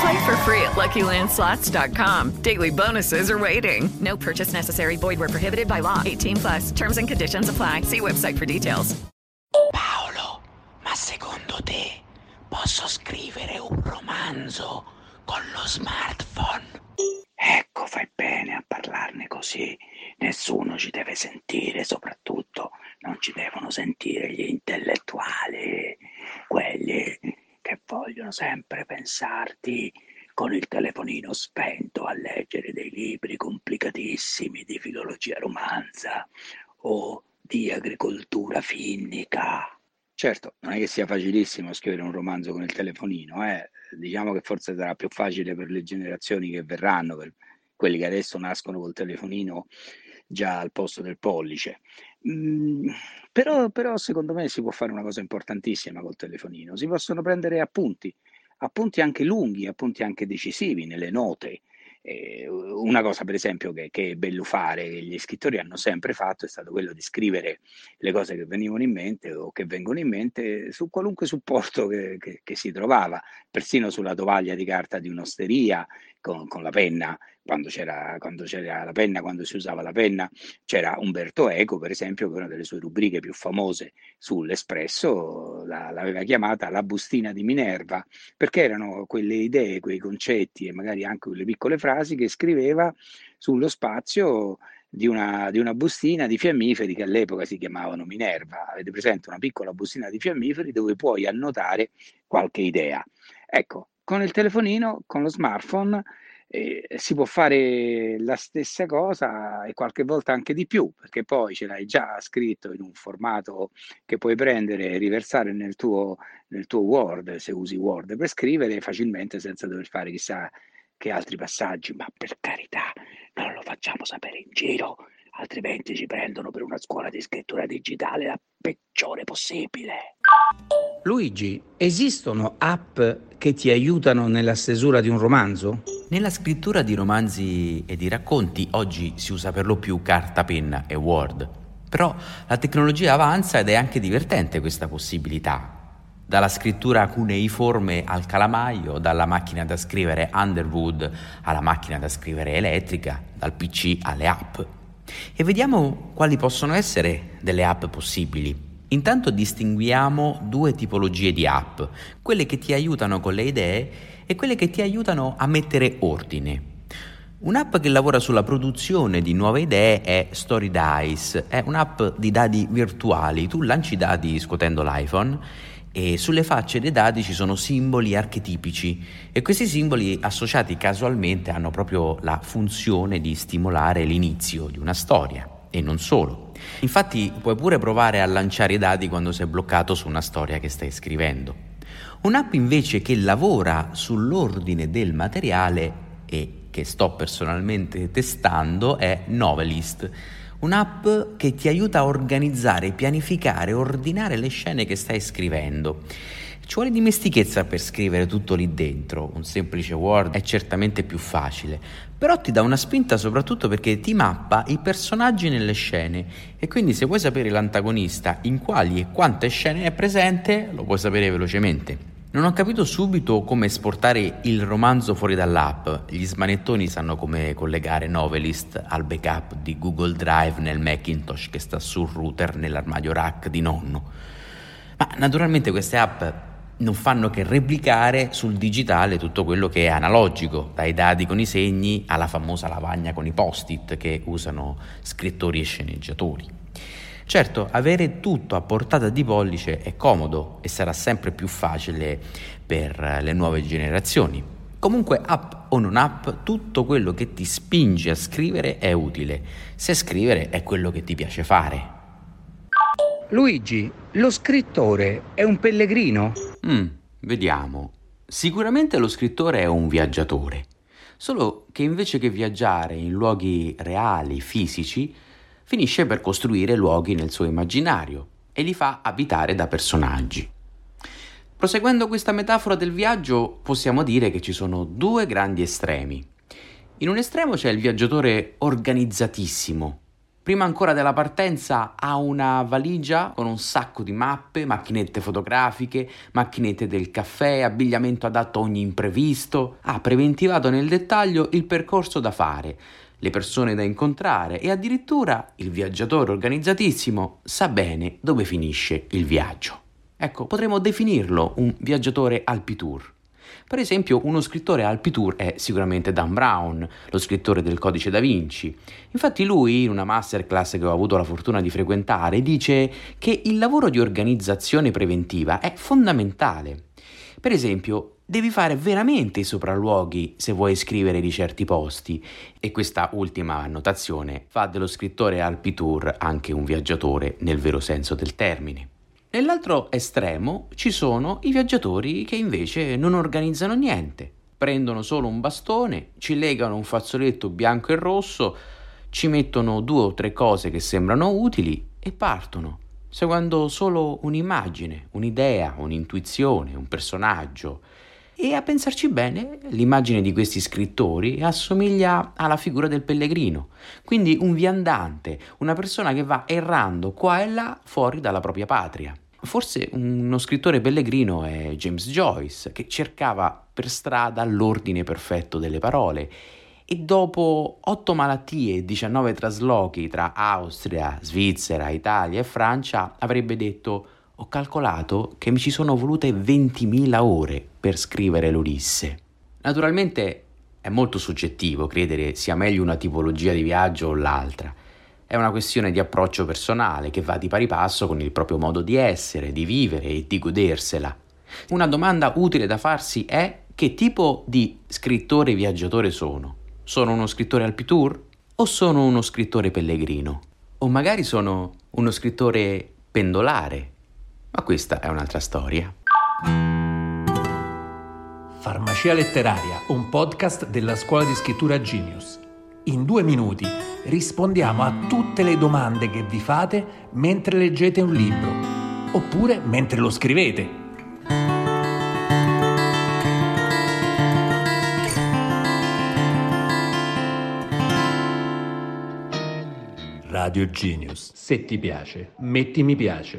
Play for free at LuckyLandSlots.com. Daily bonuses are waiting. No purchase necessary. Void where prohibited by law. 18 plus. Terms and conditions apply. See website for details. Paolo, ma secondo te posso scrivere un romanzo con lo smartphone? Ecco, fai bene a parlarne così. Nessuno ci deve sentire, soprattutto non ci devono sentire gli intellettuali, vogliono sempre pensarti con il telefonino spento a leggere dei libri complicatissimi di filologia romanza o di agricoltura finnica. Certo, non è che sia facilissimo scrivere un romanzo con il telefonino, eh. diciamo che forse sarà più facile per le generazioni che verranno, per quelli che adesso nascono col telefonino già al posto del pollice. Mm, però, però secondo me si può fare una cosa importantissima col telefonino, si possono prendere appunti, appunti anche lunghi, appunti anche decisivi nelle note. Eh, una cosa, per esempio, che, che, è bello fare, che gli scrittori hanno sempre fatto, è stato quello di scrivere le cose che venivano in mente o che vengono in mente su qualunque supporto che, che, che si trovava, persino sulla tovaglia di carta di un'osteria, con, con la penna, quando c'era, quando c'era la penna, quando si usava la penna, c'era Umberto Eco, per esempio, che una delle sue rubriche più famose sull'Espresso la, l'aveva chiamata la bustina di Minerva, perché erano quelle idee, quei concetti e magari anche quelle piccole frasi che scriveva sullo spazio di una, di una, bustina di fiammiferi che all'epoca si chiamavano Minerva. Avete presente una piccola bustina di fiammiferi dove puoi annotare qualche idea. Ecco, con il telefonino, con lo smartphone, eh, si può fare la stessa cosa e qualche volta anche di più, perché poi ce l'hai già scritto in un formato che puoi prendere e riversare nel tuo, nel tuo Word, se usi Word per scrivere facilmente senza dover fare chissà che altri passaggi, ma per carità non lo facciamo sapere in giro, altrimenti ci prendono per una scuola di scrittura digitale la peggiore possibile. Luigi, esistono app che ti aiutano nella stesura di un romanzo? Nella scrittura di romanzi e di racconti oggi si usa per lo più carta, penna e Word. Però la tecnologia avanza ed è anche divertente questa possibilità. Dalla scrittura cuneiforme al calamaio, dalla macchina da scrivere Underwood alla macchina da scrivere elettrica, dal PC alle app. E vediamo quali possono essere delle app possibili. Intanto distinguiamo due tipologie di app, quelle che ti aiutano con le idee e quelle che ti aiutano a mettere ordine. Un'app che lavora sulla produzione di nuove idee è StoryDice, è un'app di dadi virtuali. Tu lanci i dadi scuotendo l'iPhone e sulle facce dei dadi ci sono simboli archetipici e questi simboli associati casualmente hanno proprio la funzione di stimolare l'inizio di una storia e non solo. Infatti puoi pure provare a lanciare i dadi quando sei bloccato su una storia che stai scrivendo. Un'app invece che lavora sull'ordine del materiale e che sto personalmente testando è Novelist, un'app che ti aiuta a organizzare, pianificare, ordinare le scene che stai scrivendo. Ci vuole dimestichezza per scrivere tutto lì dentro, un semplice Word è certamente più facile, però ti dà una spinta soprattutto perché ti mappa i personaggi nelle scene e quindi se vuoi sapere l'antagonista in quali e quante scene è presente lo puoi sapere velocemente. Non ho capito subito come esportare il romanzo fuori dall'app. Gli smanettoni sanno come collegare Novelist al backup di Google Drive nel Macintosh che sta sul router nell'armadio rack di nonno. Ma naturalmente queste app non fanno che replicare sul digitale tutto quello che è analogico, dai dati con i segni alla famosa lavagna con i post-it che usano scrittori e sceneggiatori. Certo, avere tutto a portata di pollice è comodo e sarà sempre più facile per le nuove generazioni. Comunque, app o non app, tutto quello che ti spinge a scrivere è utile, se scrivere è quello che ti piace fare. Luigi, lo scrittore è un pellegrino? Mm, vediamo. Sicuramente lo scrittore è un viaggiatore, solo che invece che viaggiare in luoghi reali, fisici, finisce per costruire luoghi nel suo immaginario e li fa abitare da personaggi. Proseguendo questa metafora del viaggio, possiamo dire che ci sono due grandi estremi. In un estremo c'è il viaggiatore organizzatissimo, Prima ancora della partenza ha una valigia con un sacco di mappe, macchinette fotografiche, macchinette del caffè, abbigliamento adatto a ogni imprevisto. Ha preventivato nel dettaglio il percorso da fare, le persone da incontrare e addirittura il viaggiatore organizzatissimo sa bene dove finisce il viaggio. Ecco, potremmo definirlo un viaggiatore alpitour. Per esempio, uno scrittore Alpitour è sicuramente Dan Brown, lo scrittore del Codice da Vinci. Infatti lui, in una masterclass che ho avuto la fortuna di frequentare, dice che il lavoro di organizzazione preventiva è fondamentale. Per esempio, devi fare veramente i sopralluoghi se vuoi scrivere di certi posti e questa ultima annotazione fa dello scrittore Alpitour anche un viaggiatore nel vero senso del termine. Nell'altro estremo ci sono i viaggiatori che invece non organizzano niente. Prendono solo un bastone, ci legano un fazzoletto bianco e rosso, ci mettono due o tre cose che sembrano utili e partono, seguendo solo un'immagine, un'idea, un'intuizione, un personaggio. E a pensarci bene, l'immagine di questi scrittori assomiglia alla figura del pellegrino, quindi un viandante, una persona che va errando qua e là fuori dalla propria patria. Forse uno scrittore pellegrino è James Joyce, che cercava per strada l'ordine perfetto delle parole e dopo otto malattie e 19 traslochi tra Austria, Svizzera, Italia e Francia avrebbe detto ho calcolato che mi ci sono volute 20.000 ore per scrivere l'Ulisse. Naturalmente è molto soggettivo credere sia meglio una tipologia di viaggio o l'altra. È una questione di approccio personale che va di pari passo con il proprio modo di essere, di vivere e di godersela. Una domanda utile da farsi è che tipo di scrittore viaggiatore sono? Sono uno scrittore alpitour o sono uno scrittore pellegrino? O magari sono uno scrittore pendolare ma questa è un'altra storia. Farmacia letteraria, un podcast della scuola di scrittura Genius. In due minuti rispondiamo a tutte le domande che vi fate mentre leggete un libro oppure mentre lo scrivete. Radio Genius. Se ti piace, metti mi piace.